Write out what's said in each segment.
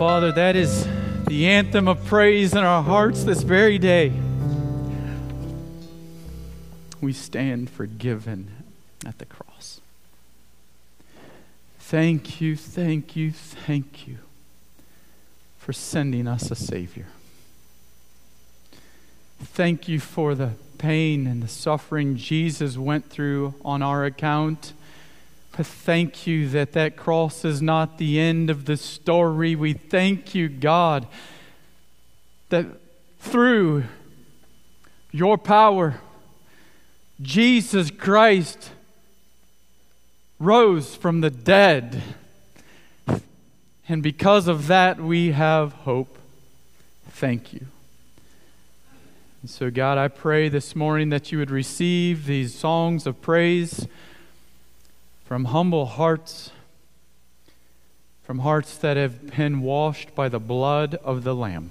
Father, that is the anthem of praise in our hearts this very day. We stand forgiven at the cross. Thank you, thank you, thank you for sending us a Savior. Thank you for the pain and the suffering Jesus went through on our account thank you that that cross is not the end of the story. We thank you, God, that through your power, Jesus Christ rose from the dead. And because of that, we have hope. Thank you. And so, God, I pray this morning that you would receive these songs of praise from humble hearts, from hearts that have been washed by the blood of the Lamb.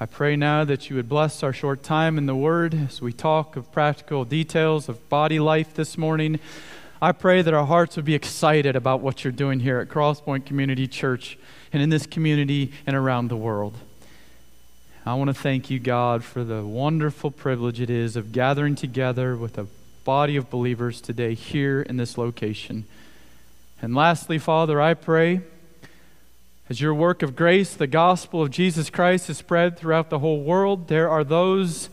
I pray now that you would bless our short time in the Word as we talk of practical details of body life this morning. I pray that our hearts would be excited about what you're doing here at Crosspoint Community Church and in this community and around the world. I want to thank you, God, for the wonderful privilege it is of gathering together with a body of believers today here in this location. And lastly, Father, I pray as your work of grace, the gospel of Jesus Christ is spread throughout the whole world, there are those,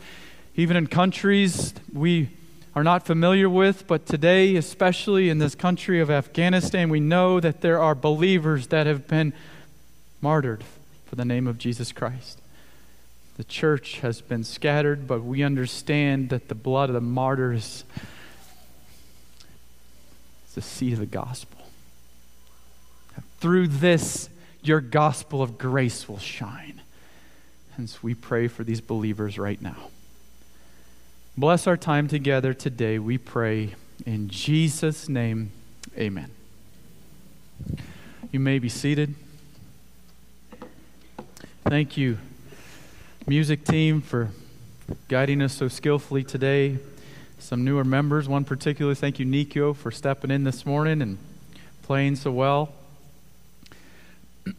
even in countries we are not familiar with, but today, especially in this country of Afghanistan, we know that there are believers that have been martyred for the name of Jesus Christ. The church has been scattered, but we understand that the blood of the martyrs is the seed of the gospel. Through this, your gospel of grace will shine. Hence, we pray for these believers right now. Bless our time together today, we pray. In Jesus' name, amen. You may be seated. Thank you music team for guiding us so skillfully today. Some newer members, one particular, thank you, Nikio, for stepping in this morning and playing so well. I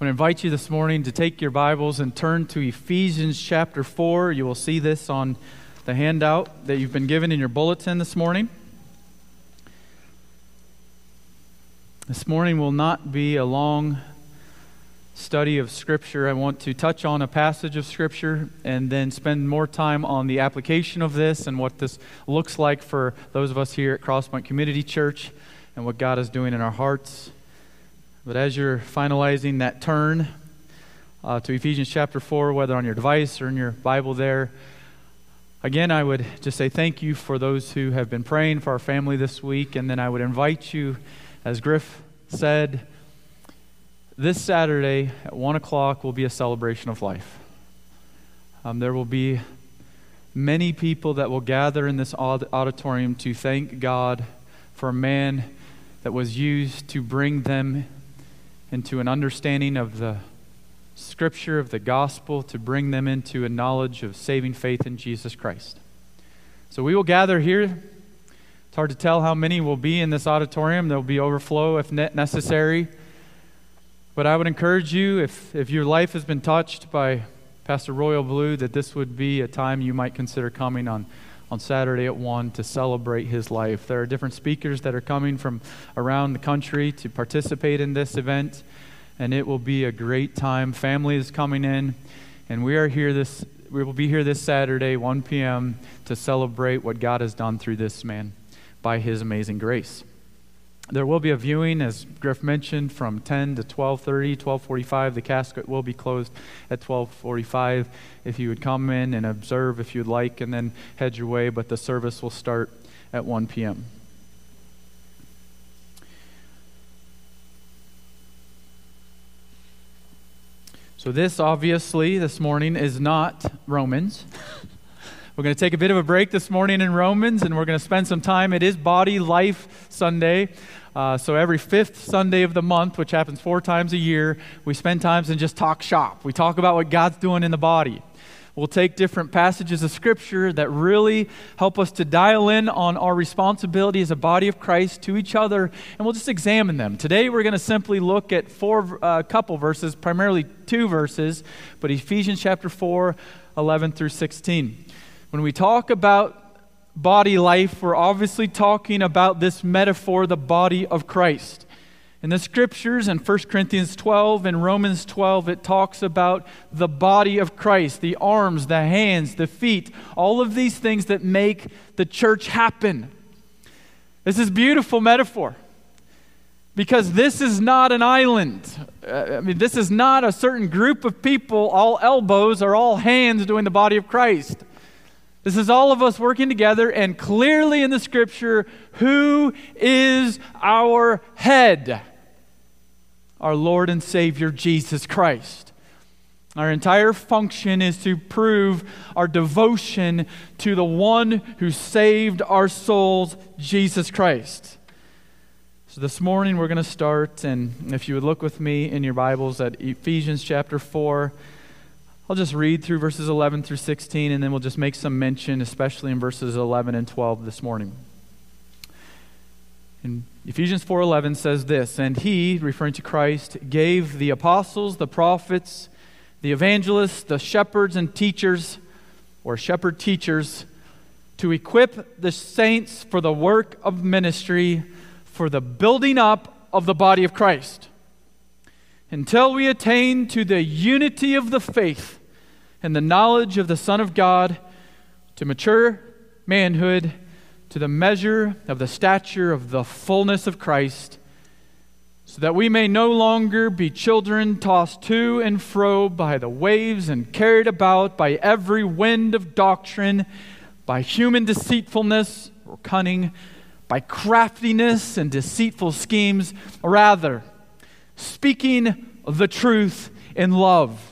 want to invite you this morning to take your Bibles and turn to Ephesians chapter 4. You will see this on the handout that you've been given in your bulletin this morning. This morning will not be a long study of Scripture, I want to touch on a passage of Scripture and then spend more time on the application of this and what this looks like for those of us here at Crosspoint Community Church and what God is doing in our hearts. But as you're finalizing that turn uh, to Ephesians chapter 4, whether on your device or in your Bible there, again, I would just say thank you for those who have been praying for our family this week. And then I would invite you, as Griff said, this Saturday at 1 o'clock will be a celebration of life. Um, there will be many people that will gather in this auditorium to thank God for a man that was used to bring them into an understanding of the scripture, of the gospel, to bring them into a knowledge of saving faith in Jesus Christ. So we will gather here. It's hard to tell how many will be in this auditorium. There will be overflow if necessary. But I would encourage you, if, if your life has been touched by Pastor Royal Blue, that this would be a time you might consider coming on, on Saturday at 1 to celebrate his life. There are different speakers that are coming from around the country to participate in this event, and it will be a great time. Family is coming in, and we are here this we will be here this Saturday, 1 p.m., to celebrate what God has done through this man by his amazing grace. There will be a viewing, as Griff mentioned, from 10 to 12:30, 12:45. The casket will be closed at 12:45. If you would come in and observe, if you'd like, and then head your way. But the service will start at 1 p.m. So this, obviously, this morning is not Romans. We're going to take a bit of a break this morning in Romans, and we're going to spend some time. It is Body Life Sunday. Uh, so every fifth Sunday of the month, which happens four times a year, we spend times and just talk shop. We talk about what God's doing in the body. We'll take different passages of Scripture that really help us to dial in on our responsibility as a body of Christ to each other, and we'll just examine them. Today, we're going to simply look at four, a uh, couple verses, primarily two verses, but Ephesians chapter 4, 11 through 16. When we talk about body life, we're obviously talking about this metaphor, the body of Christ. In the scriptures, in 1 Corinthians 12 and Romans 12, it talks about the body of Christ, the arms, the hands, the feet, all of these things that make the church happen. This is beautiful metaphor because this is not an island. Uh, I mean, this is not a certain group of people, all elbows or all hands doing the body of Christ. This is all of us working together, and clearly in the scripture, who is our head? our Lord and Savior Jesus Christ. Our entire function is to prove our devotion to the one who saved our souls, Jesus Christ. So this morning we're going to start, and if you would look with me in your Bibles at Ephesians chapter 4, I'll just read through verses 11 through 16, and then we'll just make some mention, especially in verses 11 and 12 this morning. In Ephesians 4:11 says this, and he, referring to Christ, gave the apostles, the prophets, the evangelists, the shepherds and teachers or shepherd teachers to equip the saints for the work of ministry for the building up of the body of Christ until we attain to the unity of the faith and the knowledge of the Son of God to mature manhood to the measure of the stature of the fullness of Christ, so that we may no longer be children tossed to and fro by the waves and carried about by every wind of doctrine, by human deceitfulness or cunning, by craftiness and deceitful schemes. Rather, speaking the truth in love.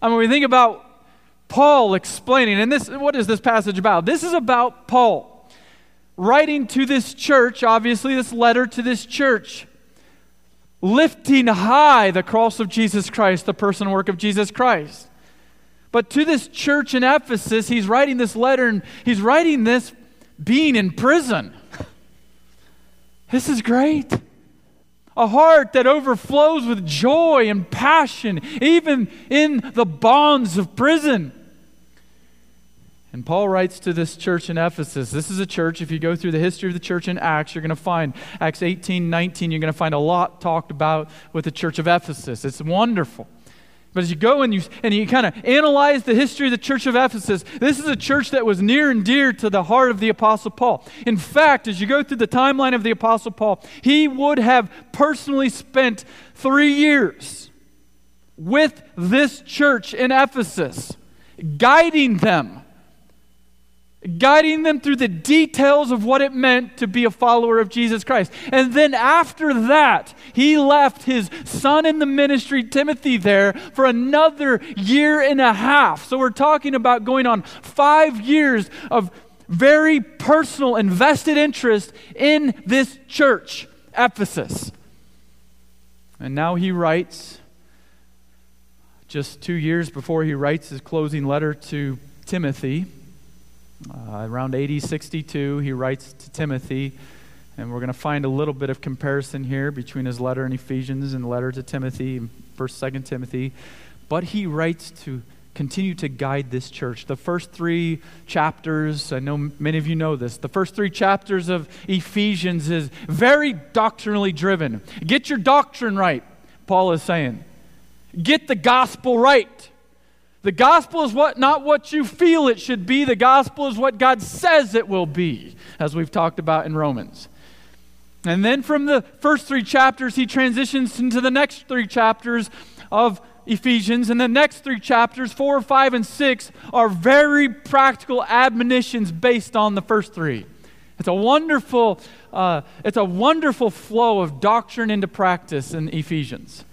I mean, we think about Paul explaining, and this, what is this passage about? This is about Paul writing to this church, obviously, this letter to this church, lifting high the cross of Jesus Christ, the person work of Jesus Christ. But to this church in Ephesus, he's writing this letter, and he's writing this being in prison. This is great. A heart that overflows with joy and passion, even in the bonds of prison. And Paul writes to this church in Ephesus. This is a church, if you go through the history of the church in Acts, you're going to find Acts 18, 19, you're going to find a lot talked about with the church of Ephesus. It's wonderful. But as you go and you, and you kind of analyze the history of the church of Ephesus, this is a church that was near and dear to the heart of the Apostle Paul. In fact, as you go through the timeline of the Apostle Paul, he would have personally spent three years with this church in Ephesus, guiding them guiding them through the details of what it meant to be a follower of Jesus Christ. And then after that, he left his son in the ministry, Timothy, there for another year and a half. So we're talking about going on five years of very personal, invested interest in this church, Ephesus. And now he writes, just two years before he writes his closing letter to Timothy uh, around AD 62, he writes to Timothy, and we're going to find a little bit of comparison here between his letter in Ephesians and the letter to Timothy, 1st, 2nd Timothy. But he writes to continue to guide this church. The first three chapters, I know many of you know this, the first three chapters of Ephesians is very doctrinally driven. Get your doctrine right, Paul is saying. Get the gospel right. The gospel is what not what you feel it should be. The gospel is what God says it will be, as we've talked about in Romans. And then from the first three chapters, he transitions into the next three chapters of Ephesians, and the next three chapters, four, five, and six, are very practical admonitions based on the first three. It's a wonderful, uh, it's a wonderful flow of doctrine into practice in Ephesians.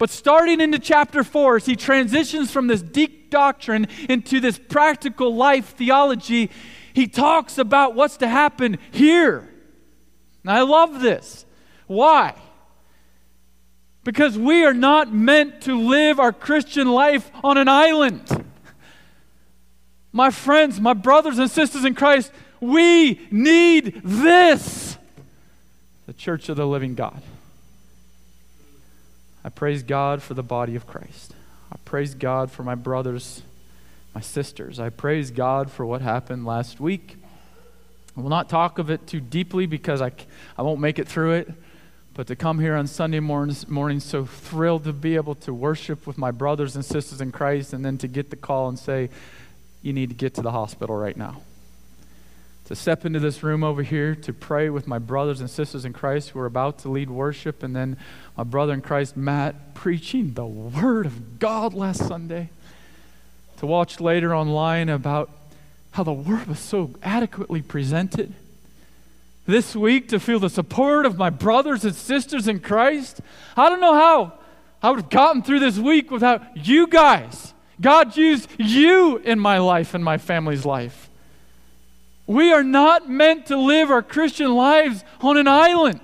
But starting into chapter four, as he transitions from this deep doctrine into this practical life theology, he talks about what's to happen here. And I love this. Why? Because we are not meant to live our Christian life on an island. My friends, my brothers and sisters in Christ, we need this the church of the living God. I praise God for the body of Christ. I praise God for my brothers, my sisters. I praise God for what happened last week. I will not talk of it too deeply because I, I won't make it through it. But to come here on Sunday mornings, morning, so thrilled to be able to worship with my brothers and sisters in Christ, and then to get the call and say, You need to get to the hospital right now to step into this room over here to pray with my brothers and sisters in Christ who are about to lead worship, and then my brother in Christ, Matt, preaching the Word of God last Sunday. To watch later online about how the Word was so adequately presented. This week, to feel the support of my brothers and sisters in Christ. I don't know how I would have gotten through this week without you guys. God used you in my life and my family's life. We are not meant to live our Christian lives on an island.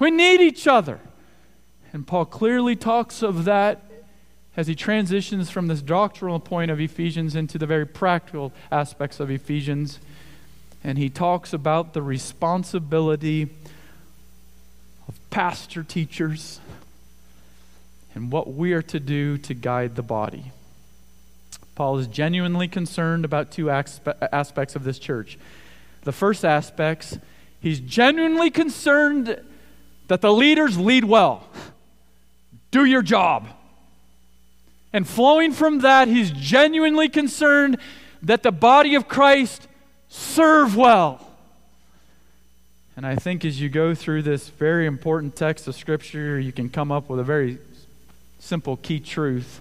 We need each other. And Paul clearly talks of that as he transitions from this doctrinal point of Ephesians into the very practical aspects of Ephesians. And he talks about the responsibility of pastor teachers and what we are to do to guide the body. Paul is genuinely concerned about two aspects of this church. The first aspects, he's genuinely concerned that the leaders lead well. Do your job. And flowing from that, he's genuinely concerned that the body of Christ serve well. And I think as you go through this very important text of Scripture, you can come up with a very simple key truth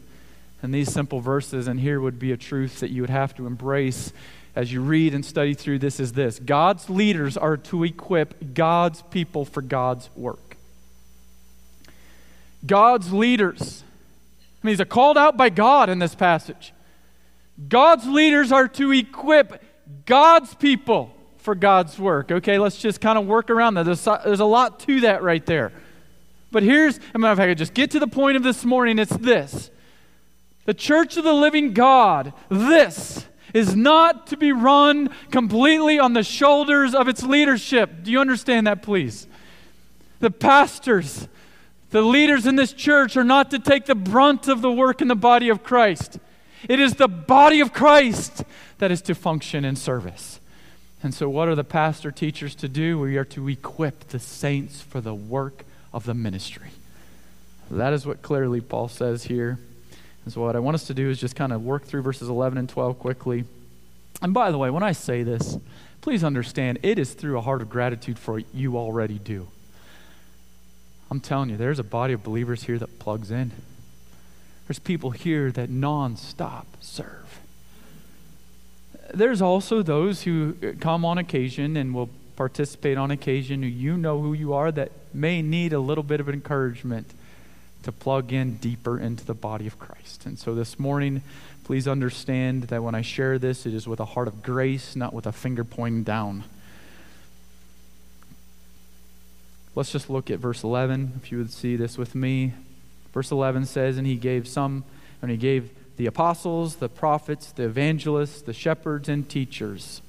and these simple verses, and here would be a truth that you would have to embrace as you read and study through this is this God's leaders are to equip God's people for God's work. God's leaders, I mean, these are called out by God in this passage. God's leaders are to equip God's people for God's work. Okay, let's just kind of work around that. There's, there's a lot to that right there. But here's, I mean, if I could just get to the point of this morning, it's this the church of the living God, this is not to be run completely on the shoulders of its leadership. Do you understand that, please? The pastors, the leaders in this church are not to take the brunt of the work in the body of Christ. It is the body of Christ that is to function in service. And so, what are the pastor teachers to do? We are to equip the saints for the work of the ministry. That is what clearly Paul says here. And so, what I want us to do is just kind of work through verses 11 and 12 quickly. And by the way, when I say this, please understand it is through a heart of gratitude for what you already do. I'm telling you, there's a body of believers here that plugs in. There's people here that nonstop serve. There's also those who uh, come on occasion and will participate on occasion who you know who you are that may need a little bit of encouragement to plug in deeper into the body of Christ. And so this morning, please understand that when I share this, it is with a heart of grace, not with a finger pointing down. Let's just look at verse 11, if you would see this with me. Verse 11 says, And he gave some, and he gave the apostles, the prophets, the evangelists, the shepherds, and teachers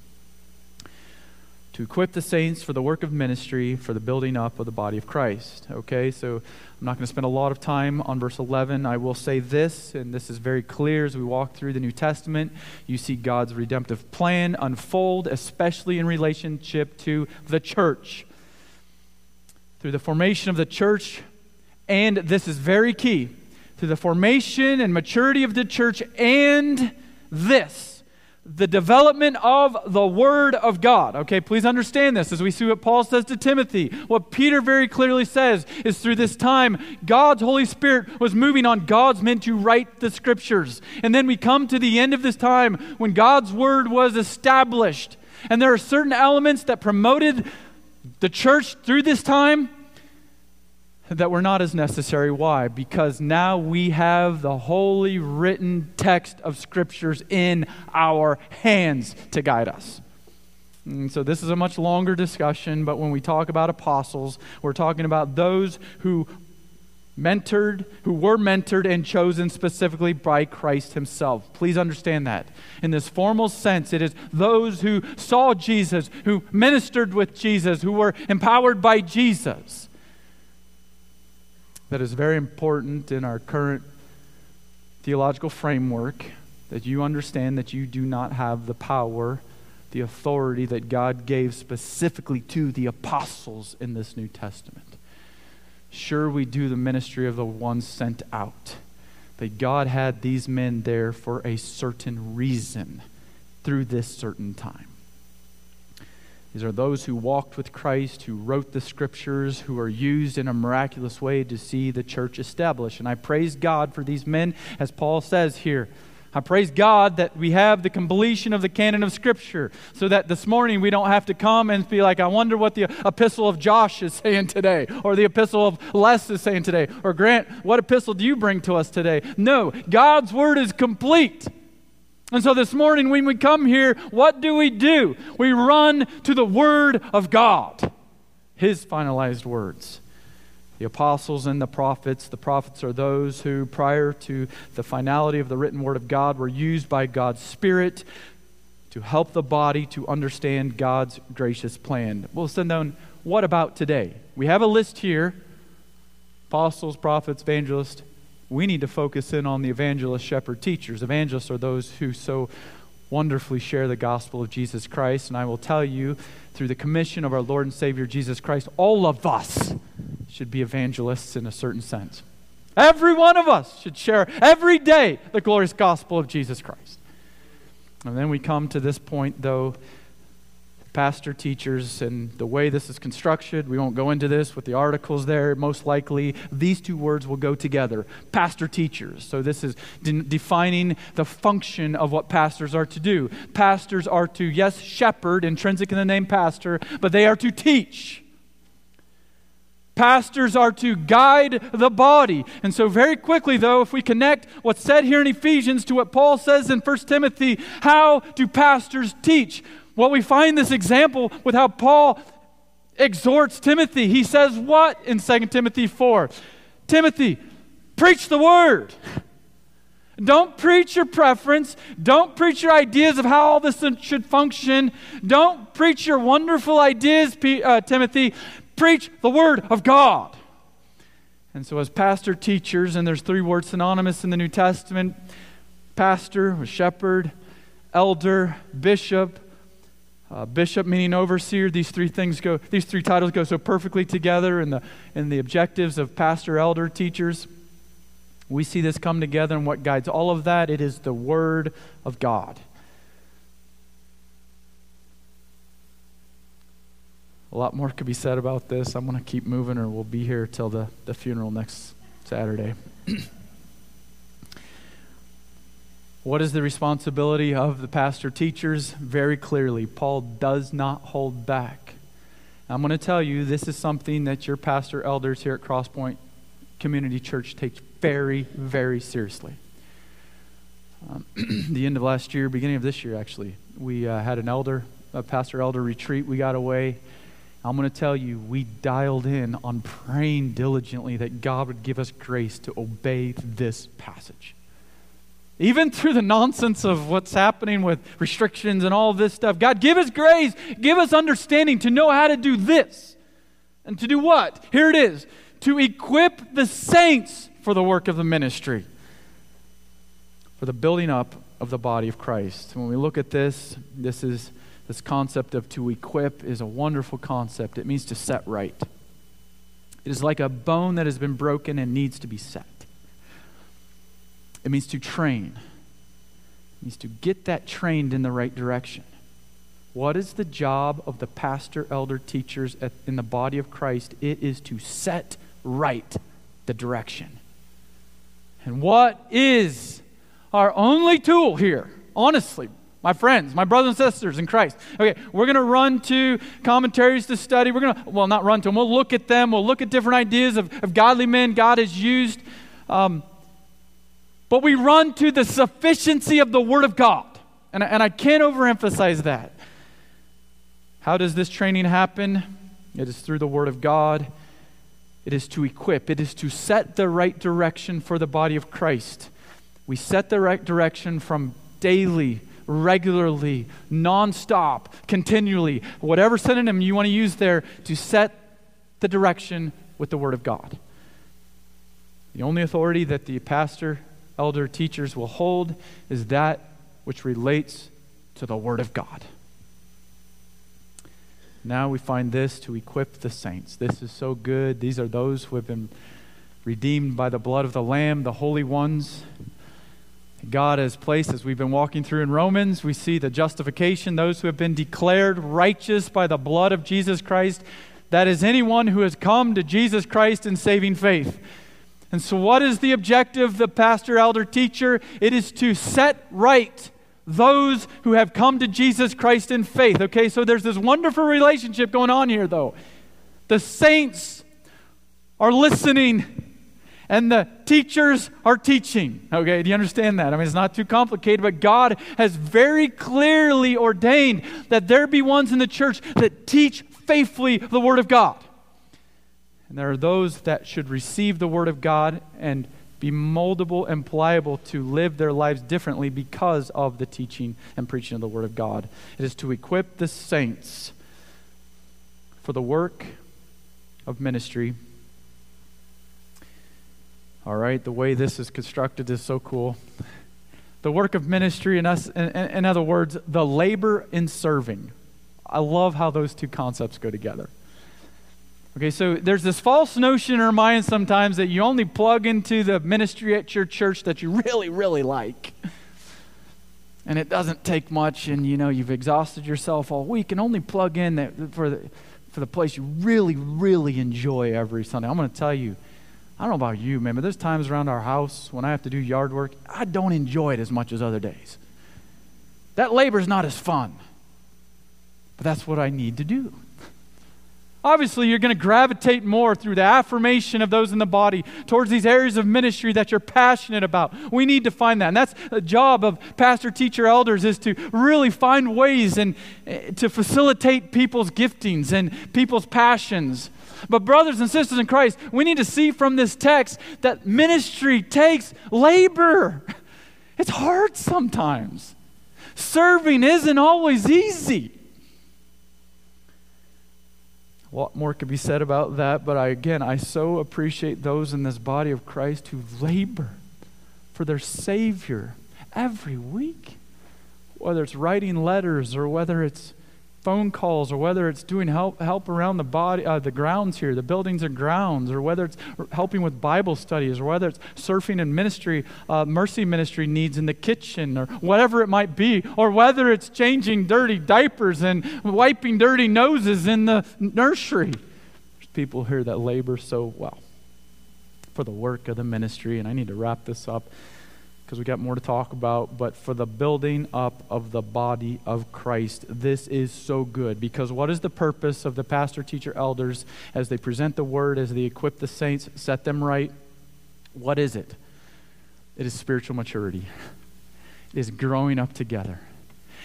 to equip the saints for the work of ministry, for the building up of the body of Christ. Okay, so I'm not going to spend a lot of time on verse 11. I will say this, and this is very clear as we walk through the New Testament. You see God's redemptive plan unfold, especially in relationship to the church. Through the formation of the church, and this is very key, through the formation and maturity of the church, and this the development of the Word of God. Okay, please understand this as we see what Paul says to Timothy. What Peter very clearly says is through this time, God's Holy Spirit was moving on God's men to write the Scriptures. And then we come to the end of this time when God's Word was established. And there are certain elements that promoted the church through this time that were not as necessary. Why? Because now we have the holy written text of scriptures in our hands to guide us. And so this is a much longer discussion, but when we talk about apostles, we're talking about those who mentored, who were mentored and chosen specifically by Christ himself. Please understand that. In this formal sense, it is those who saw Jesus, who ministered with Jesus, who were empowered by Jesus that is very important in our current theological framework that you understand that you do not have the power, the authority that God gave specifically to the apostles in this New Testament. Sure, we do the ministry of the ones sent out, but God had these men there for a certain reason through this certain time. These are those who walked with Christ, who wrote the scriptures, who are used in a miraculous way to see the church established. And I praise God for these men, as Paul says here. I praise God that we have the completion of the canon of Scripture so that this morning we don't have to come and be like, I wonder what the epistle of Josh is saying today, or the epistle of Les is saying today, or Grant, what epistle do you bring to us today? No, God's word is complete. And so this morning, when we come here, what do we do? We run to the Word of God, His finalized words. The apostles and the prophets, the prophets are those who, prior to the finality of the written Word of God, were used by God's Spirit to help the body to understand God's gracious plan. We'll send down, what about today? We have a list here apostles, prophets, evangelists we need to focus in on the evangelist, shepherd, teachers. Evangelists are those who so wonderfully share the gospel of Jesus Christ. And I will tell you, through the commission of our Lord and Savior Jesus Christ, all of us should be evangelists in a certain sense. Every one of us should share every day the glorious gospel of Jesus Christ. And then we come to this point, though, pastor teachers and the way this is constructed. We won't go into this with the articles there. Most likely, these two words will go together pastor teachers. So, this is de- defining the function of what pastors are to do. Pastors are to, yes, shepherd, intrinsic in the name pastor, but they are to teach. Pastors are to guide the body. And so, very quickly, though, if we connect what's said here in Ephesians to what Paul says in 1 Timothy, how do pastors teach? Well, we find this example with how Paul exhorts Timothy. He says, What in 2 Timothy 4? Timothy, preach the word. Don't preach your preference. Don't preach your ideas of how all this should function. Don't preach your wonderful ideas, uh, Timothy. Preach the word of God. And so, as pastor teachers, and there's three words synonymous in the New Testament pastor, shepherd, elder, bishop, uh, bishop meaning overseer these three things go these three titles go so perfectly together in the in the objectives of pastor elder teachers. We see this come together and what guides all of that. It is the word of god. A lot more could be said about this. I'm going to keep moving or we'll be here till the, the funeral next saturday What is the responsibility of the pastor teachers? Very clearly, Paul does not hold back. I'm going to tell you this is something that your pastor elders here at Crosspoint Community Church take very, very seriously. Um, the end of last year, beginning of this year, actually, we uh, had an elder, a pastor elder retreat. We got away. I'm going to tell you, we dialed in on praying diligently that God would give us grace to obey this passage. Even through the nonsense of what's happening with restrictions and all this stuff, God, give us grace, give us understanding to know how to do this. And to do what? Here it is to equip the saints for the work of the ministry, for the building up of the body of Christ. When we look at this, this is this concept of to equip is a wonderful concept. It means to set right. It is like a bone that has been broken and needs to be set. It means to train. It means to get that trained in the right direction. What is the job of the pastor, elder, teachers at, in the body of Christ? It is to set right the direction. And what is our only tool here, honestly, my friends, my brothers and sisters in Christ. Okay, we're going to run to commentaries to study. We're going to, well, not run to them. We'll look at them. We'll look at different ideas of, of godly men God has used. Um, but we run to the sufficiency of the Word of God. And, and I can't overemphasize that. How does this training happen? It is through the Word of God. It is to equip, it is to set the right direction for the body of Christ. We set the right direction from daily regularly, nonstop, continually, whatever synonym you want to use there to set the direction with the Word of God. The only authority that the pastor, elder, teachers will hold is that which relates to the Word of God. Now we find this to equip the saints. This is so good. These are those who have been redeemed by the blood of the Lamb, the holy ones. God has placed, as we've been walking through in Romans, we see the justification, those who have been declared righteous by the blood of Jesus Christ. That is anyone who has come to Jesus Christ in saving faith. And so, what is the objective, the pastor, elder, teacher? It is to set right those who have come to Jesus Christ in faith. Okay, so there's this wonderful relationship going on here, though. The saints are listening and the teachers are teaching. Okay, do you understand that? I mean, it's not too complicated, but God has very clearly ordained that there be ones in the church that teach faithfully the Word of God. And there are those that should receive the Word of God and be moldable and pliable to live their lives differently because of the teaching and preaching of the Word of God. It is to equip the saints for the work of ministry all right, the way this is constructed is so cool. The work of ministry, in us, in, in other words, the labor in serving. I love how those two concepts go together. Okay, so there's this false notion in our minds sometimes that you only plug into the ministry at your church that you really, really like. And it doesn't take much, and you know, you've exhausted yourself all week, and only plug in that for the, for the place you really, really enjoy every Sunday. I'm going to tell you, I don't know about you, man, but there's times around our house when I have to do yard work, I don't enjoy it as much as other days. That labor is not as fun, but that's what I need to do. Obviously, you're going to gravitate more through the affirmation of those in the body towards these areas of ministry that you're passionate about. We need to find that. And that's the job of pastor, teacher, elders is to really find ways and uh, to facilitate people's giftings and people's passions. But, brothers and sisters in Christ, we need to see from this text that ministry takes labor. It's hard sometimes. Serving isn't always easy. What more could be said about that? But I, again, I so appreciate those in this body of Christ who labor for their Savior every week. Whether it's writing letters or whether it's phone calls or whether it's doing help, help around the body uh, the grounds here the buildings and grounds or whether it's helping with bible studies or whether it's surfing and ministry uh, mercy ministry needs in the kitchen or whatever it might be or whether it's changing dirty diapers and wiping dirty noses in the nursery. There's people here that labor so well for the work of the ministry and i need to wrap this up because we got more to talk about, but for the building up of the body of Christ. This is so good because what is the purpose of the pastor, teacher, elders as they present the word, as they equip the saints, set them right? What is it? It is spiritual maturity, it is growing up together.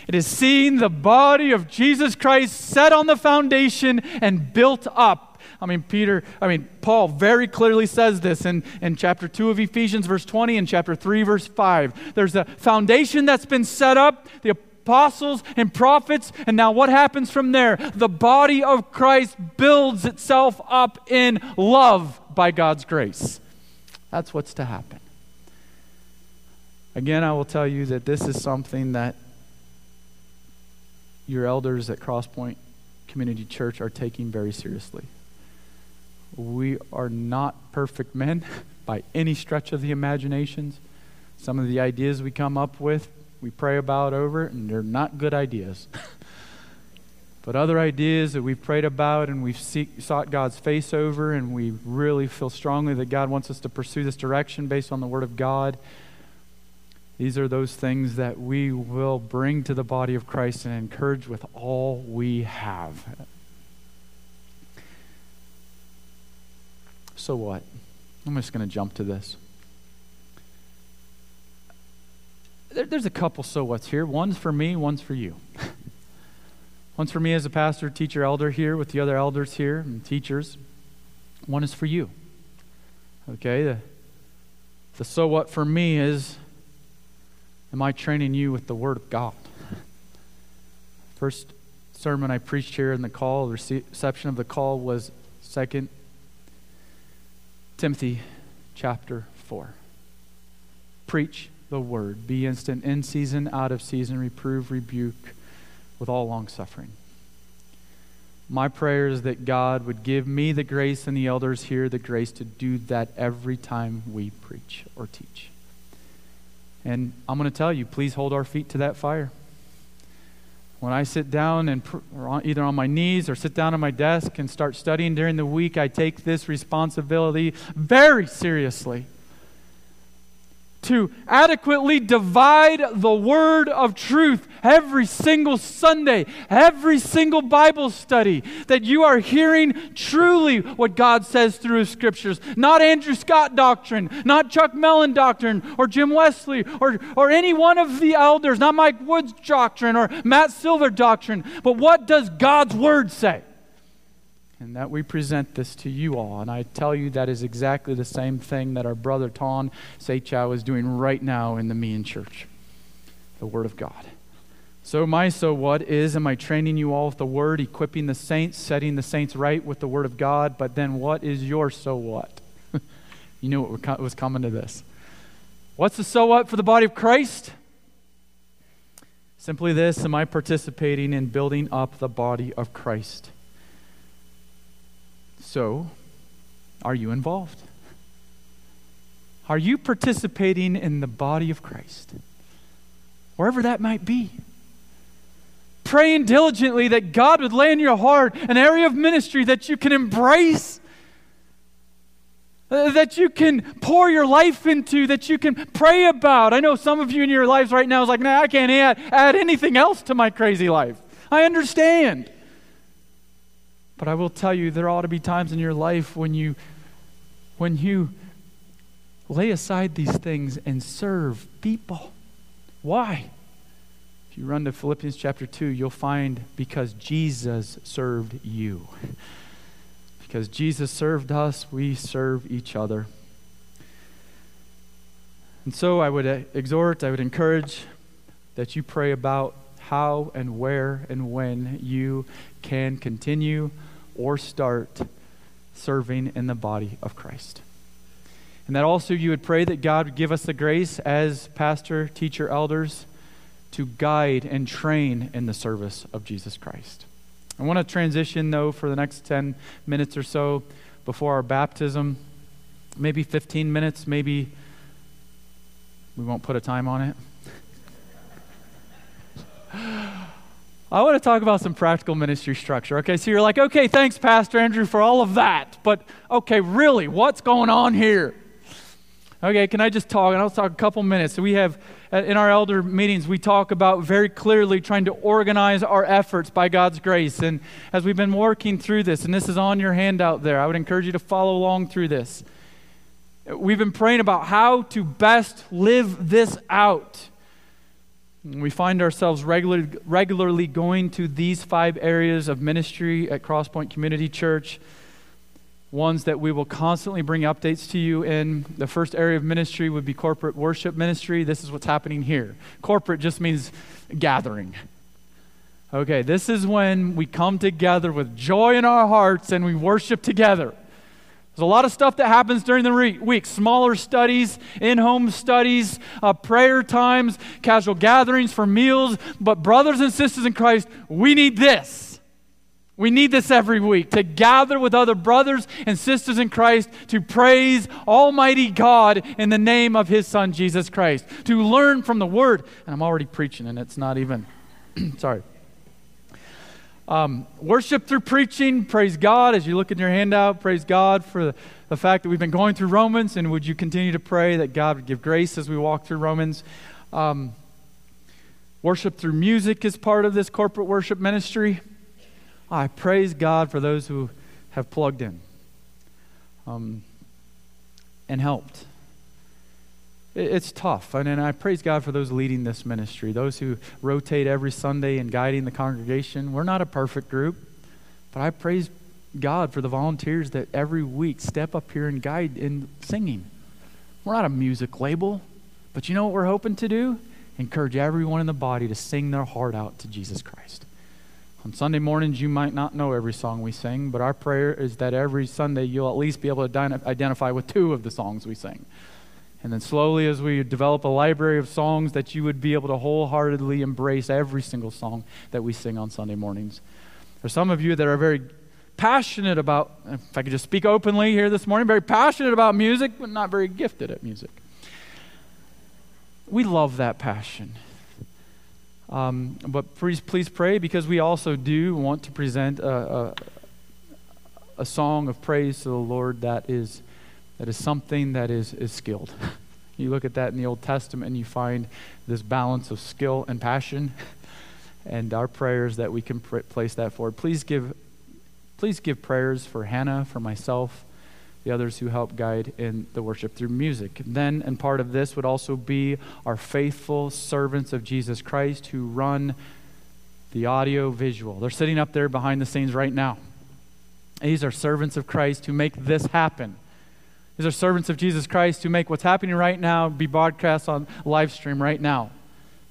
It is seeing the body of Jesus Christ set on the foundation and built up I mean, Peter, I mean, Paul very clearly says this in, in chapter 2 of Ephesians, verse 20, and chapter 3, verse 5. There's a foundation that's been set up, the apostles and prophets, and now what happens from there? The body of Christ builds itself up in love by God's grace. That's what's to happen. Again, I will tell you that this is something that your elders at Crosspoint Community Church are taking very seriously. We are not perfect men by any stretch of the imaginations. Some of the ideas we come up with we pray about over and they're not good ideas. but other ideas that we've prayed about and we've seek, sought God's face over, and we really feel strongly that God wants us to pursue this direction based on the Word of God. These are those things that we will bring to the body of Christ and encourage with all we have. So what? I'm just going to jump to this. There, there's a couple so what's here. One's for me, one's for you. one's for me as a pastor, teacher, elder here with the other elders here and teachers. One is for you. Okay? The, the so what for me is am I training you with the Word of God? First sermon I preached here in the call, reception of the call was Second Timothy chapter 4. Preach the word. Be instant in season, out of season, reprove, rebuke with all long suffering. My prayer is that God would give me the grace and the elders here the grace to do that every time we preach or teach. And I'm going to tell you, please hold our feet to that fire. When I sit down and pr- either on my knees or sit down at my desk and start studying during the week, I take this responsibility very seriously to adequately divide the word of truth every single Sunday, every single Bible study, that you are hearing truly what God says through His scriptures. Not Andrew Scott doctrine, not Chuck Mellon doctrine, or Jim Wesley, or, or any one of the elders, not Mike Woods doctrine or Matt Silver doctrine, but what does God's word say? And that we present this to you all. And I tell you, that is exactly the same thing that our brother Ton Seichow is doing right now in the Mian Church the Word of God. So, my so what is, am I training you all with the Word, equipping the saints, setting the saints right with the Word of God? But then, what is your so what? you knew what was coming to this. What's the so what for the body of Christ? Simply this Am I participating in building up the body of Christ? So, are you involved? Are you participating in the body of Christ? Wherever that might be. Praying diligently that God would lay in your heart an area of ministry that you can embrace, uh, that you can pour your life into, that you can pray about. I know some of you in your lives right now is like, nah, I can't add, add anything else to my crazy life. I understand. But I will tell you, there ought to be times in your life when you, when you lay aside these things and serve people. Why? If you run to Philippians chapter 2, you'll find because Jesus served you. Because Jesus served us, we serve each other. And so I would uh, exhort, I would encourage that you pray about how and where and when you can continue or start serving in the body of Christ. And that also you would pray that God would give us the grace as pastor, teacher, elders to guide and train in the service of Jesus Christ. I want to transition, though, for the next 10 minutes or so before our baptism, maybe 15 minutes, maybe we won't put a time on it. I want to talk about some practical ministry structure. Okay, so you're like, okay, thanks, Pastor Andrew, for all of that. But okay, really, what's going on here? Okay, can I just talk? And I'll talk a couple minutes. So we have, uh, in our elder meetings, we talk about very clearly trying to organize our efforts by God's grace. And as we've been working through this, and this is on your handout there, I would encourage you to follow along through this. We've been praying about how to best live this out. We find ourselves regular, regularly going to these five areas of ministry at Crosspoint Community Church, ones that we will constantly bring updates to you in. The first area of ministry would be corporate worship ministry. This is what's happening here. Corporate just means gathering. Okay, this is when we come together with joy in our hearts and we worship together. There's a lot of stuff that happens during the re- week smaller studies, in home studies, uh, prayer times, casual gatherings for meals. But, brothers and sisters in Christ, we need this. We need this every week to gather with other brothers and sisters in Christ to praise Almighty God in the name of His Son, Jesus Christ, to learn from the Word. And I'm already preaching, and it's not even, sorry. Um, worship through preaching. Praise God as you look in your handout. Praise God for the, the fact that we've been going through Romans, and would you continue to pray that God would give grace as we walk through Romans? Um, worship through music is part of this corporate worship ministry. I praise God for those who have plugged in um, and helped. It, it's tough, and, and I praise God for those leading this ministry, those who rotate every Sunday and guiding the congregation. We're not a perfect group, but I praise God for the volunteers that every week step up here and guide in singing. We're not a music label, but you know what we're hoping to do? Encourage everyone in the body to sing their heart out to Jesus Christ. On Sunday mornings, you might not know every song we sing, but our prayer is that every Sunday you'll at least be able to identify with two of the songs we sing. And then slowly, as we develop a library of songs, that you would be able to wholeheartedly embrace every single song that we sing on Sunday mornings. For some of you that are very passionate about, if I could just speak openly here this morning, very passionate about music, but not very gifted at music. We love that passion. Um, but please, please pray because we also do want to present a, a, a, song of praise to the Lord that is, that is something that is, is skilled. you look at that in the Old Testament and you find this balance of skill and passion. And our prayers that we can pr- place that forward. Please give, please give prayers for Hannah, for myself, the others who help guide in the worship through music. Then, and part of this would also be our faithful servants of Jesus Christ who run the audio visual. They're sitting up there behind the scenes right now. These are servants of Christ who make this happen. These are servants of Jesus Christ who make what's happening right now be broadcast on live stream right now.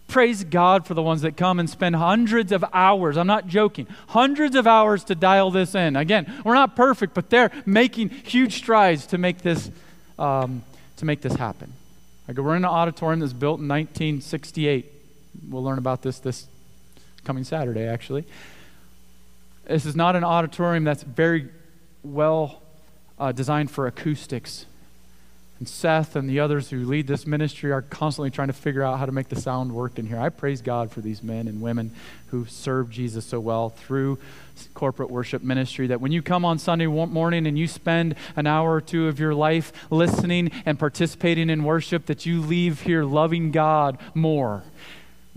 Praise God for the ones that come and spend hundreds of hours. I'm not joking. Hundreds of hours to dial this in. Again, we're not perfect, but they're making huge strides to make this, um, to make this happen. Like we're in an auditorium that's built in 1968. We'll learn about this this coming Saturday, actually. This is not an auditorium that's very well uh, designed for acoustics and Seth and the others who lead this ministry are constantly trying to figure out how to make the sound work in here. I praise God for these men and women who serve Jesus so well through corporate worship ministry. That when you come on Sunday morning and you spend an hour or two of your life listening and participating in worship, that you leave here loving God more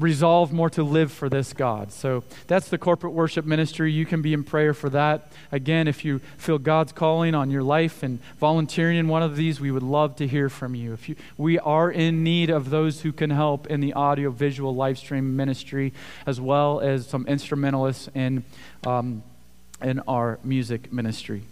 resolve more to live for this God. So that's the corporate worship ministry. You can be in prayer for that. Again, if you feel God's calling on your life and volunteering in one of these, we would love to hear from you. If you, we are in need of those who can help in the audio visual live stream ministry, as well as some instrumentalists in, um, in our music ministry.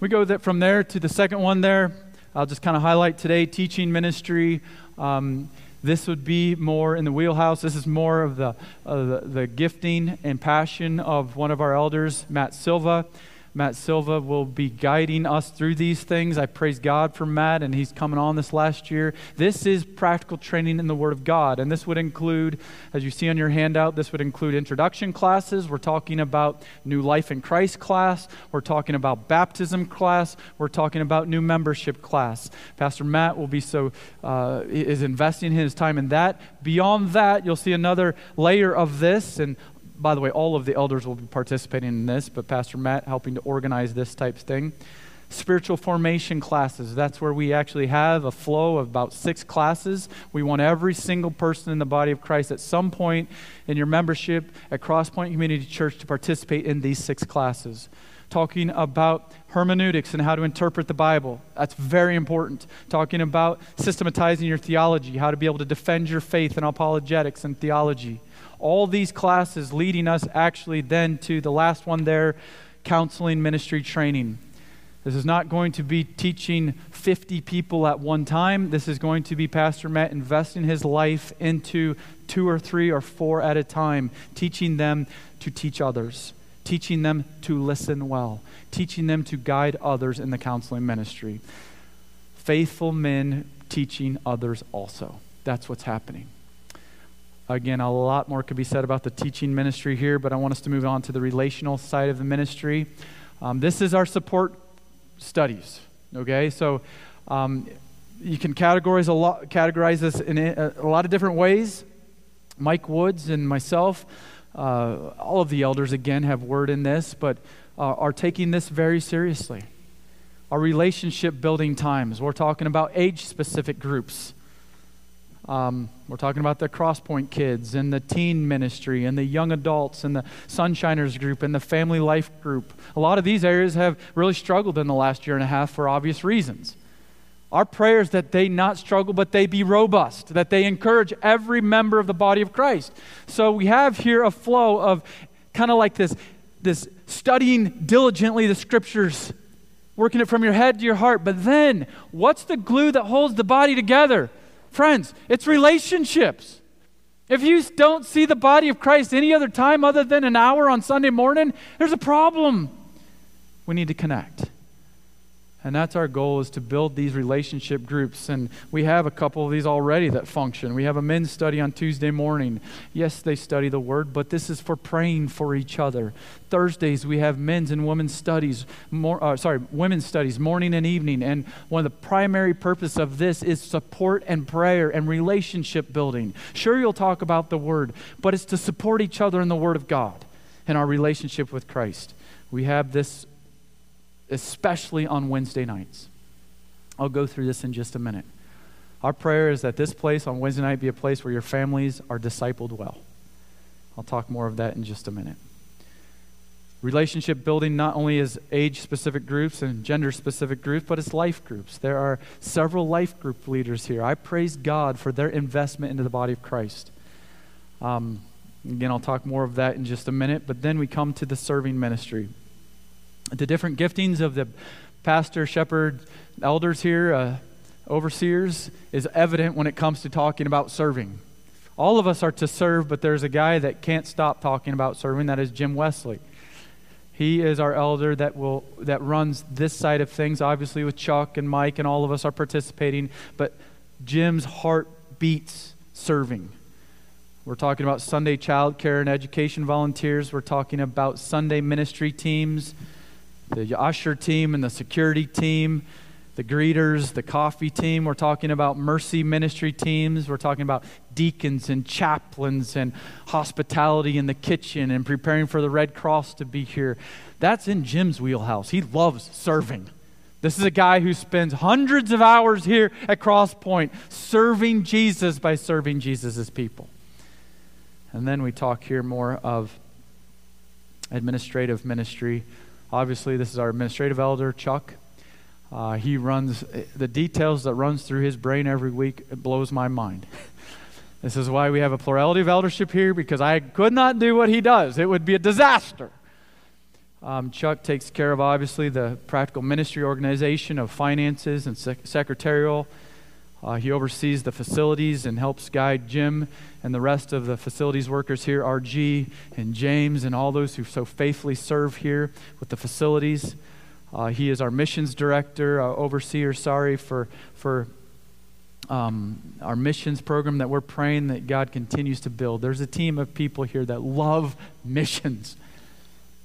We go that from there to the second one there. I'll just kind of highlight today teaching ministry. Um, this would be more in the wheelhouse. This is more of the, uh, the, the gifting and passion of one of our elders, Matt Silva. Matt Silva will be guiding us through these things. I praise God for Matt, and he's coming on this last year. This is practical training in the Word of God, and this would include, as you see on your handout, this would include introduction classes. We're talking about New Life in Christ class. We're talking about baptism class. We're talking about new membership class. Pastor Matt will be so uh, is investing his time in that. Beyond that, you'll see another layer of this, and by the way, all of the elders will be participating in this, but Pastor Matt helping to organize this type thing. Spiritual formation classes. That's where we actually have a flow of about six classes. We want every single person in the body of Christ at some point in your membership at Crosspoint Community Church to participate in these six classes. Talking about hermeneutics and how to interpret the Bible. That's very important. Talking about systematizing your theology, how to be able to defend your faith in apologetics and theology all these classes leading us actually then to the last one there counseling ministry training. This is not going to be teaching 50 people at one time. This is going to be Pastor Matt investing his life into two or three or four at a time, teaching them to teach others, teaching them to listen well, teaching them to guide others in the counseling ministry. Faithful men teaching others also. That's what's happening. Again, a lot more could be said about the teaching ministry here, but I want us to move on to the relational side of the ministry. Um, this is our support studies, okay? So um, you can categorize, a lot, categorize this in a, a, lot of different ways. Mike Woods and myself, uh, all of the elders, again, have word in this, but uh, are taking this very seriously. Our relationship building times, we're talking about age specific groups. Um, we're talking about the Crosspoint kids and the teen ministry and the young adults and the Sunshiners group and the family life group. A lot of these areas have really struggled in the last year and a half for obvious reasons. Our prayer is that they not struggle, but they be robust, that they encourage every member of the body of Christ. So we have here a flow of kind of like this, this studying diligently the scriptures, working it from your head to your heart. But then, what's the glue that holds the body together? Friends, it's relationships. If you don't see the body of Christ any other time other than an hour on Sunday morning, there's a problem. We need to connect. And that's our goal is to build these relationship groups. And we have a couple of these already that function. We have a men's study on Tuesday morning. Yes, they study the word, but this is for praying for each other. Thursdays, we have men's and women's studies, more, uh, sorry, women's studies, morning and evening. And one of the primary purpose of this is support and prayer and relationship building. Sure, you'll talk about the word, but it's to support each other in the word of God and our relationship with Christ. We have this especially on Wednesday nights. I'll go through this in just a minute. Our prayer is that this place on Wednesday night be a place where your families are discipled well. I'll talk more of that in just a minute. Relationship building not only is age specific groups and gender specific groups, but it's life groups. There are several life group leaders here. I praise God for their investment into the body of Christ. Um, again, I'll talk more of that in just a minute, but then we come to the serving ministry the different giftings of the pastor, shepherd, elders here, uh, overseers, is evident when it comes to talking about serving. All of us are to serve, but there's a guy that can't stop talking about serving. That is Jim Wesley. He is our elder that will that runs this side of things. Obviously, with Chuck and Mike and all of us are participating, but Jim's heart beats serving. We're talking about Sunday child care and education volunteers. We're talking about Sunday ministry teams the usher team and the security team, the greeters, the coffee team. We're talking about mercy ministry teams. We're talking about deacons and chaplains and hospitality in the kitchen and preparing for the Red Cross to be here. That's in Jim's wheelhouse. He loves serving. This is a guy who spends hundreds of hours here at Crosspoint serving Jesus by serving Jesus' people. And then we talk here more of administrative ministry Obviously, this is our administrative elder, Chuck. Uh, he runs the details that runs through his brain every week. It blows my mind. this is why we have a plurality of eldership here because I could not do what he does. It would be a disaster. Um, Chuck takes care of obviously the practical ministry organization of finances and sec- secretarial uh, he oversees the facilities and helps guide Jim and the rest of the facilities workers here, RG and James, and all those who so faithfully serve here with the facilities. Uh, he is our missions director, uh, overseer, sorry, for, for um, our missions program that we're praying that God continues to build. There's a team of people here that love missions.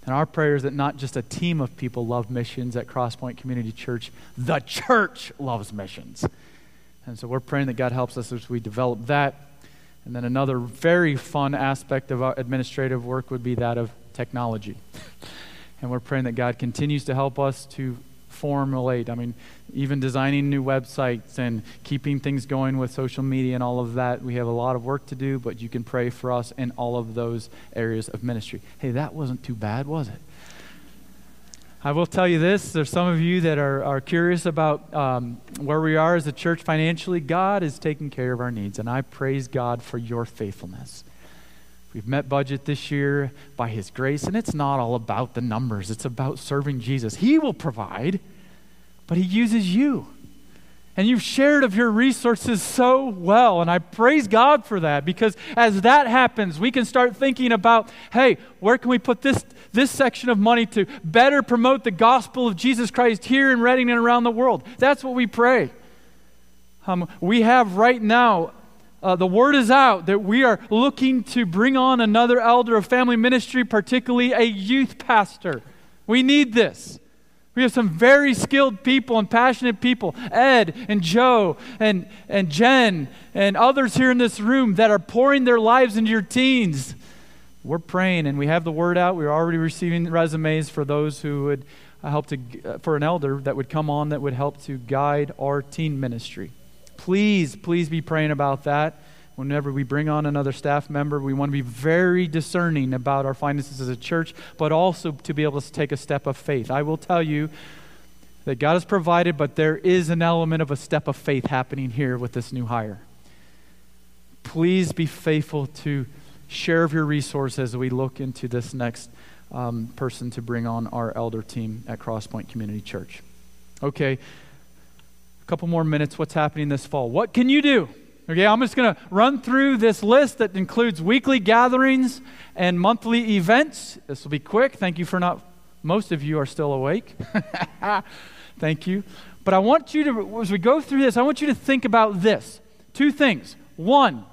And our prayer is that not just a team of people love missions at Crosspoint Community Church, the church loves missions. And so we're praying that God helps us as we develop that. And then another very fun aspect of our administrative work would be that of technology. and we're praying that God continues to help us to formulate, I mean, even designing new websites and keeping things going with social media and all of that. We have a lot of work to do, but you can pray for us in all of those areas of ministry. Hey, that wasn't too bad, was it? I will tell you this there's some of you that are, are curious about um, where we are as a church financially. God is taking care of our needs, and I praise God for your faithfulness. We've met budget this year by His grace, and it's not all about the numbers, it's about serving Jesus. He will provide, but He uses you. And you've shared of your resources so well. And I praise God for that because as that happens, we can start thinking about hey, where can we put this, this section of money to better promote the gospel of Jesus Christ here in Reading and around the world? That's what we pray. Um, we have right now Uh, the word is out that we are looking to bring on another elder of family ministry, particularly a youth pastor. We need this. We have some very skilled people and passionate people, Ed and Joe and, and Jen and others here in this room that are pouring their lives into your teens. We're praying and we have the word out. We're already receiving resumes for those who would uh, help to, uh, for an elder that would come on that would help to guide our teen ministry. Please, please be praying about that. Whenever we bring on another staff member, we want to be very discerning about our finances as a church, but also to be able to take a step of faith. I will tell you that God has provided, but there is an element of a step of faith happening here with this new hire. Please be faithful to share of your resources as we look into this next um, person to bring on our elder team at Crosspoint Community Church. Okay, a couple more minutes. What's happening this fall? What can you do? Okay, I'm just going to run through this list that includes weekly gatherings and monthly events. This will be quick. Thank you for not, most of you are still awake. Thank you. But I want you to, as we go through this, I want you to think about this two things. One,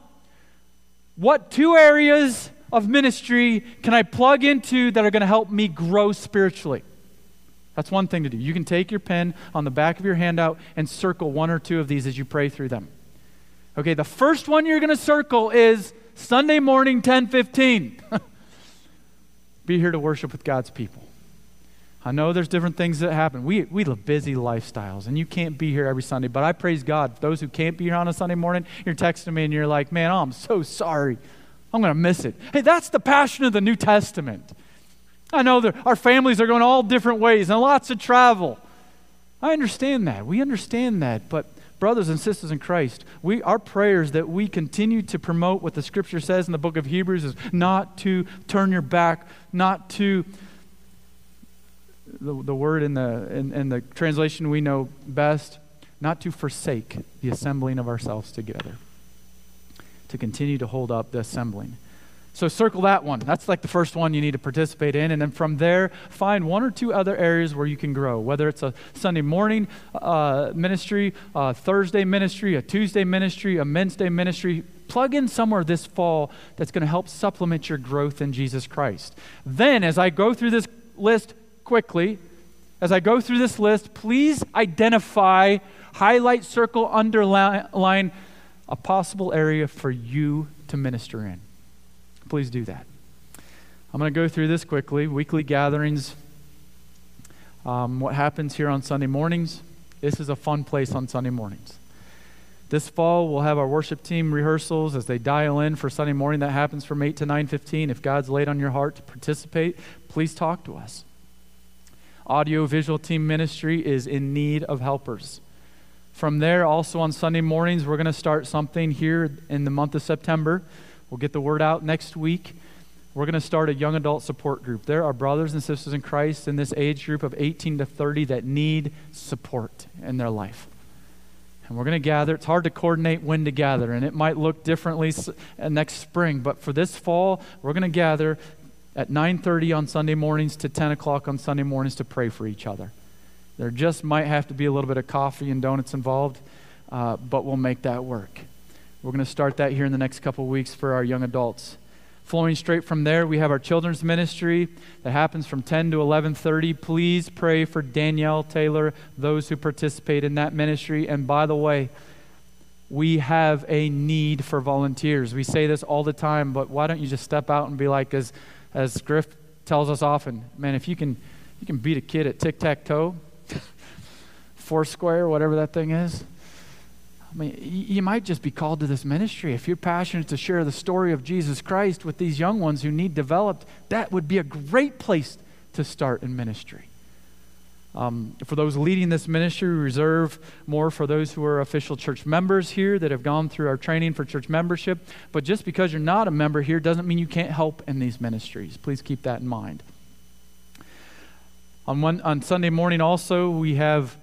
what two areas of ministry can I plug into that are going to help me grow spiritually? That's one thing to do. You can take your pen on the back of your handout and circle one or two of these as you pray through them. Okay, the first one you're going to circle is Sunday morning 10:15. Be here to worship with God's people. I know there's different things that happen. We, we live busy lifestyles, and you can't be here every Sunday. But I praise God. Those who can't be here on a Sunday morning, you're texting me and you're like, man, oh, I'm so sorry. I'm going to miss it. Hey, that's the passion of the New Testament. I know that our families are going all different ways and lots of travel. I understand that. We understand that. But brothers and sisters in Christ, we, our prayers that we continue to promote what the scripture says in the book of Hebrews is not to turn your back, not to, the, the word in the, in, in the translation we know best, not to forsake the assembling of ourselves together, to continue to hold up the assembling. So circle that one. That's like the first one you need to participate in. And then from there, find one or two other areas where you can grow, whether it's a Sunday morning uh, ministry, a Thursday ministry, a Tuesday ministry, a Wednesday ministry. Plug in somewhere this fall that's going to help supplement your growth in Jesus Christ. Then, as I go through this list quickly, as I go through this list, please identify, highlight, circle, underline a possible area for you to minister in please do that. I'm going to go through this quickly. Weekly gatherings. Um, what happens here on Sunday mornings? This is a fun place on Sunday mornings. This fall, we'll have our worship team rehearsals as they dial in for Sunday morning. That happens from 8 to 9.15. If God's laid on your heart to participate, please talk to us. Audio visual team ministry is in need of helpers. From there, also on Sunday mornings, we're going to start something here in the month of September We'll get the word out next week. We're going to start a young adult support group. There are brothers and sisters in Christ in this age group of 18 to 30 that need support in their life. And we're going to gather. It's hard to coordinate when to gather, and it might look differently uh, next spring. But for this fall, we're going to gather at 9.30 on Sunday mornings to 10 o'clock on Sunday mornings to pray for each other. There just might have to be a little bit of coffee and donuts involved, uh, but we'll make that work. We're going to start that here in the next couple weeks for our young adults. Flowing straight from there, we have our children's ministry that happens from 10 to 11:30. Please pray for Danielle Taylor, those who participate in that ministry. And by the way, we have a need for volunteers. We say this all the time, but why don't you just step out and be like, as as Griff tells us often, man, if you can you can beat a kid at tic tac toe, four square, whatever that thing is. I mean, you might just be called to this ministry. If you're passionate to share the story of Jesus Christ with these young ones who need developed, that would be a great place to start in ministry. Um, for those leading this ministry, we reserve more for those who are official church members here that have gone through our training for church membership. But just because you're not a member here doesn't mean you can't help in these ministries. Please keep that in mind. On, one, on Sunday morning, also, we have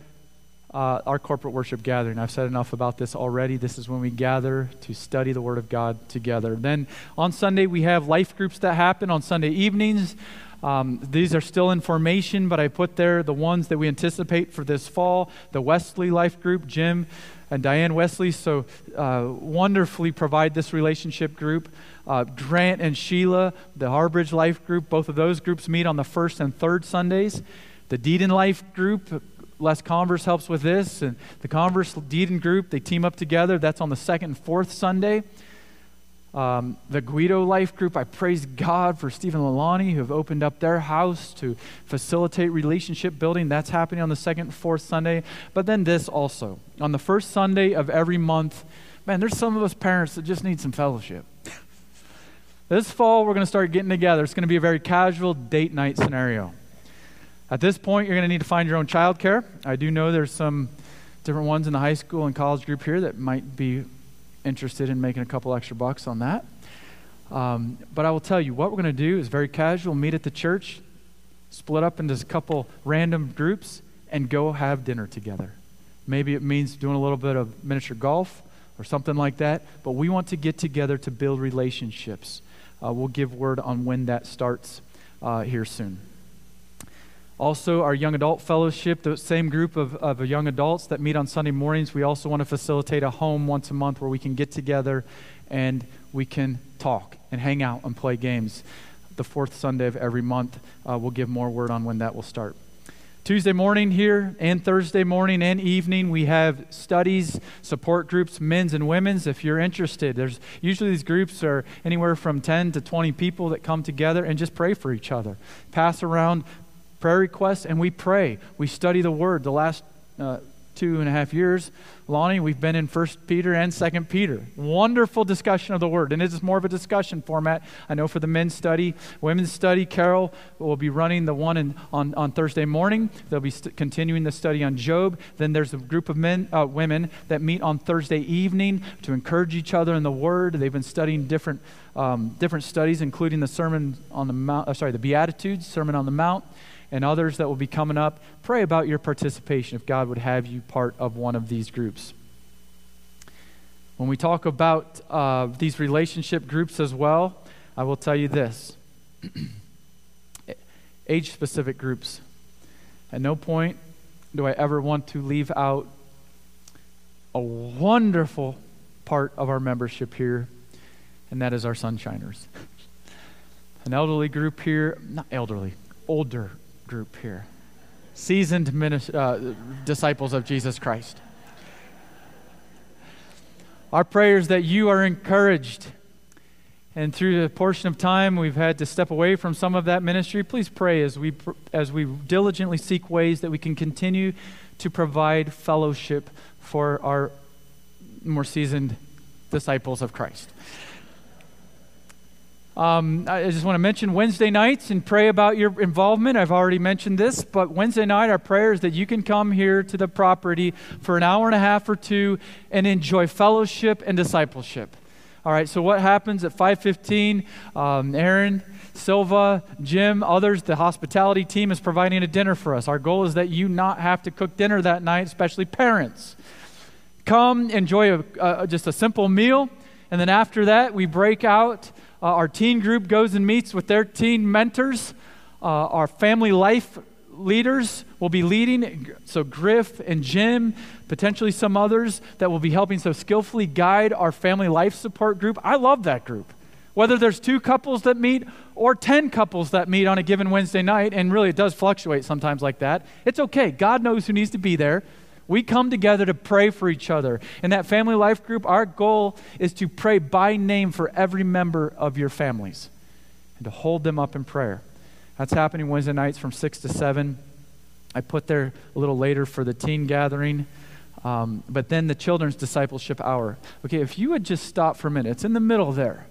uh, our corporate worship gathering. I've said enough about this already. This is when we gather to study the Word of God together. Then on Sunday, we have life groups that happen on Sunday evenings. Um, these are still in formation, but I put there the ones that we anticipate for this fall the Wesley Life Group, Jim and Diane Wesley so uh, wonderfully provide this relationship group. Uh, Grant and Sheila, the Harbridge Life Group, both of those groups meet on the first and third Sundays. The Deedon Life Group, Les Converse helps with this, and the Converse Deedon Group, they team up together. That's on the second and fourth Sunday. Um, the Guido Life Group, I praise God for Stephen Lalani who have opened up their house to facilitate relationship building. That's happening on the second and fourth Sunday. But then this also. On the first Sunday of every month, man, there's some of us parents that just need some fellowship. this fall, we're going to start getting together. It's going to be a very casual date night scenario. At this point, you're going to need to find your own childcare. I do know there's some different ones in the high school and college group here that might be interested in making a couple extra bucks on that. Um, but I will tell you, what we're going to do is very casual meet at the church, split up into a couple random groups, and go have dinner together. Maybe it means doing a little bit of miniature golf or something like that, but we want to get together to build relationships. Uh, we'll give word on when that starts uh, here soon. Also, our young adult fellowship, the same group of, of young adults that meet on Sunday mornings, we also want to facilitate a home once a month where we can get together and we can talk and hang out and play games. The fourth Sunday of every month, uh, we'll give more word on when that will start. Tuesday morning here and Thursday morning and evening, we have studies, support groups, men's and women's. If you're interested, there's usually these groups are anywhere from 10 to 20 people that come together and just pray for each other. Pass around prayer requests, and we pray. We study the Word. The last uh, two and a half years, Lonnie, we've been in First Peter and Second Peter. Wonderful discussion of the Word, and it is more of a discussion format. I know for the men's study, women's study, Carol will be running the one in, on, on Thursday morning. They'll be st- continuing the study on Job. Then there's a group of men, uh, women that meet on Thursday evening to encourage each other in the Word. They've been studying different um, different studies, including the Sermon on the Mount. Uh, sorry, the Beatitudes, Sermon on the Mount and others that will be coming up. Pray about your participation if God would have you part of one of these groups. When we talk about uh, these relationship groups as well, I will tell you this age specific groups. At no point do I ever want to leave out a wonderful part of our membership here, and that is our sunshiners. An elderly group here, not elderly, older group here seasoned uh, disciples of Jesus Christ. Our prayers that you are encouraged. And through the portion of time we've had to step away from some of that ministry, please pray as we, as we diligently seek ways that we can continue to provide fellowship for our more seasoned disciples of Christ. Um, I just want to mention Wednesday nights and pray about your involvement. I've already mentioned this, but Wednesday night, our prayer is that you can come here to the property for an hour and a half or two and enjoy fellowship and discipleship. All right, so what happens at 5:15? Um, Aaron, Silva, Jim, others, the hospitality team is providing a dinner for us. Our goal is that you not have to cook dinner that night, especially parents. Come, enjoy a, uh, just a simple meal, and then after that, we break out uh, our teen group goes and meets with their teen mentors. Uh, our family life leaders will be leading. So, Griff and Jim, potentially some others that will be helping so skillfully guide our family life support group. I love that group. Whether there's two couples that meet or 10 couples that meet on a given Wednesday night, and really it does fluctuate sometimes like that, it's okay. God knows who needs to be there. We come together to pray for each other. In that family life group, our goal is to pray by name for every member of your families and to hold them up in prayer. That's happening Wednesday nights from 6 to 7. I put there a little later for the teen gathering. Um, but then the children's discipleship hour. Okay, if you would just stop for a minute, it's in the middle there.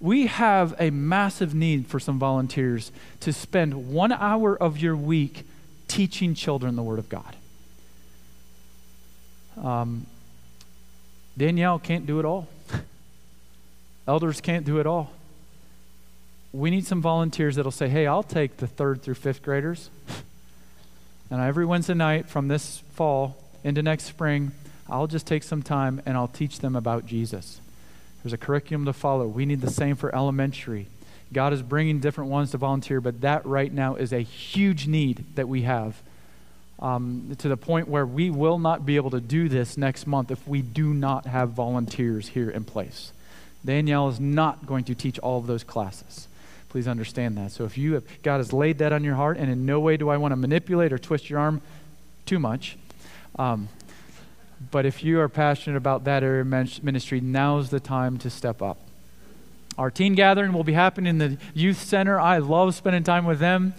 We have a massive need for some volunteers to spend one hour of your week teaching children the Word of God. Um, Danielle can't do it all. Elders can't do it all. We need some volunteers that'll say, hey, I'll take the third through fifth graders. And every Wednesday night from this fall into next spring, I'll just take some time and I'll teach them about Jesus. There's a curriculum to follow. We need the same for elementary. God is bringing different ones to volunteer, but that right now is a huge need that we have um, to the point where we will not be able to do this next month if we do not have volunteers here in place. Danielle is not going to teach all of those classes. Please understand that. So if you have, God has laid that on your heart, and in no way do I want to manipulate or twist your arm too much. Um, but if you are passionate about that area of ministry, now's the time to step up. Our teen gathering will be happening in the youth center. I love spending time with them.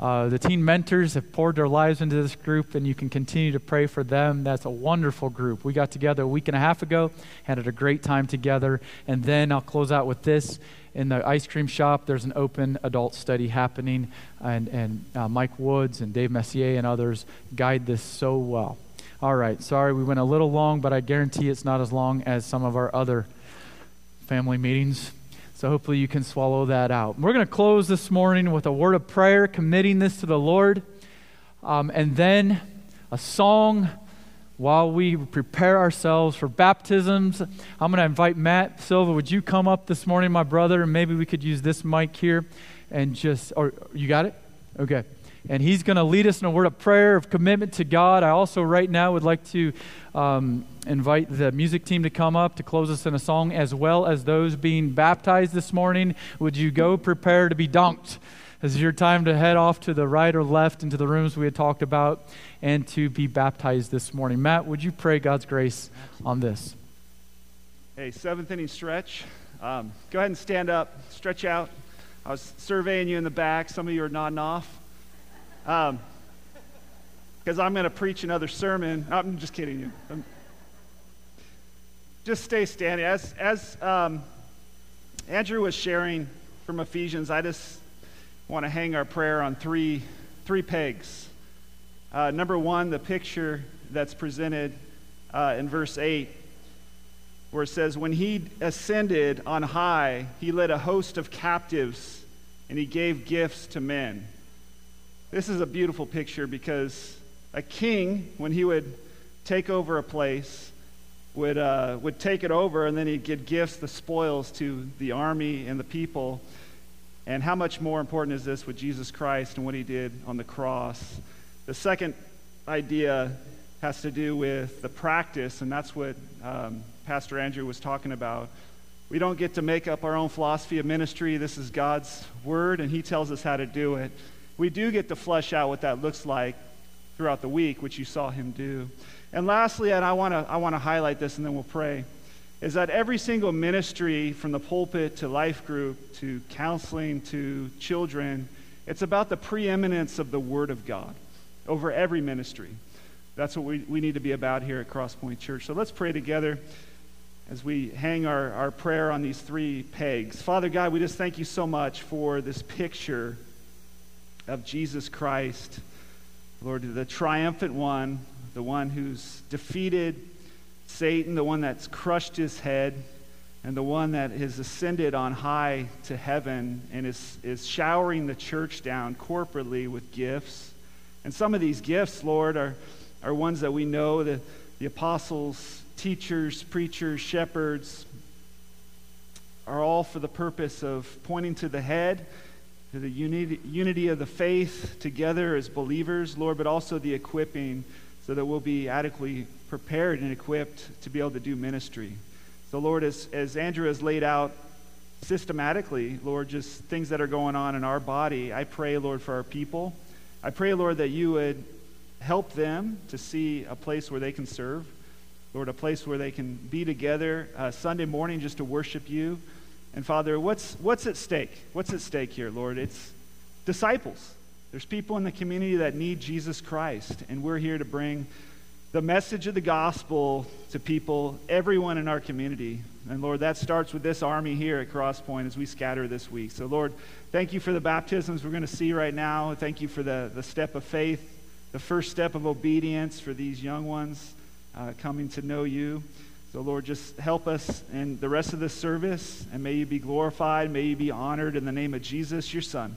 Uh, the teen mentors have poured their lives into this group, and you can continue to pray for them. That's a wonderful group. We got together a week and a half ago, had a great time together. And then I'll close out with this. In the ice cream shop, there's an open adult study happening, and, and uh, Mike Woods and Dave Messier and others guide this so well. All right, sorry we went a little long, but I guarantee it's not as long as some of our other family meetings. So hopefully you can swallow that out. We're going to close this morning with a word of prayer, committing this to the Lord, um, and then a song while we prepare ourselves for baptisms. I'm going to invite Matt Silva. Would you come up this morning, my brother, and maybe we could use this mic here and just, or you got it? Okay and he's going to lead us in a word of prayer, of commitment to God. I also, right now, would like to um, invite the music team to come up to close us in a song, as well as those being baptized this morning. Would you go prepare to be dunked? This is your time to head off to the right or left into the rooms we had talked about and to be baptized this morning. Matt, would you pray God's grace on this? Hey, seventh inning stretch. Um, go ahead and stand up, stretch out. I was surveying you in the back. Some of you are nodding off because um, I'm going to preach another sermon. I'm just kidding you. I'm, just stay standing. As, as um, Andrew was sharing from Ephesians, I just want to hang our prayer on three, three pegs. Uh, number one, the picture that's presented uh, in verse 8, where it says, When he ascended on high, he led a host of captives and he gave gifts to men. This is a beautiful picture because a king, when he would take over a place, would, uh, would take it over and then he'd give gifts, the spoils to the army and the people. And how much more important is this with Jesus Christ and what he did on the cross? The second idea has to do with the practice, and that's what um, Pastor Andrew was talking about. We don't get to make up our own philosophy of ministry. This is God's word, and he tells us how to do it we do get to flesh out what that looks like throughout the week, which you saw him do. And lastly, and I want to I want to highlight this and then we'll pray, is that every single ministry from the pulpit to life group to counseling to children, it's about the preeminence of the Word of God over every ministry. That's what we, we need to be about here at Crosspoint Church. So let's pray together as we hang our, our prayer on these three pegs. Father God, we just thank you so much for this picture of Jesus Christ, Lord, the triumphant one, the one who's defeated Satan, the one that's crushed his head, and the one that has ascended on high to heaven and is, is showering the church down corporately with gifts. And some of these gifts, Lord, are, are ones that we know the, the apostles, teachers, preachers, shepherds are all for the purpose of pointing to the head to the unity, unity of the faith together as believers, Lord, but also the equipping so that we'll be adequately prepared and equipped to be able to do ministry. So, Lord, as, as Andrew has laid out systematically, Lord, just things that are going on in our body, I pray, Lord, for our people. I pray, Lord, that you would help them to see a place where they can serve. Lord, a place where they can be together uh, Sunday morning just to worship you. And Father, what's, what's at stake? What's at stake here, Lord? It's disciples. There's people in the community that need Jesus Christ, and we're here to bring the message of the gospel to people, everyone in our community. And Lord, that starts with this army here at Crosspoint as we scatter this week. So, Lord, thank you for the baptisms we're going to see right now. Thank you for the, the step of faith, the first step of obedience for these young ones uh, coming to know you. So, Lord, just help us in the rest of this service, and may you be glorified, may you be honored in the name of Jesus, your Son.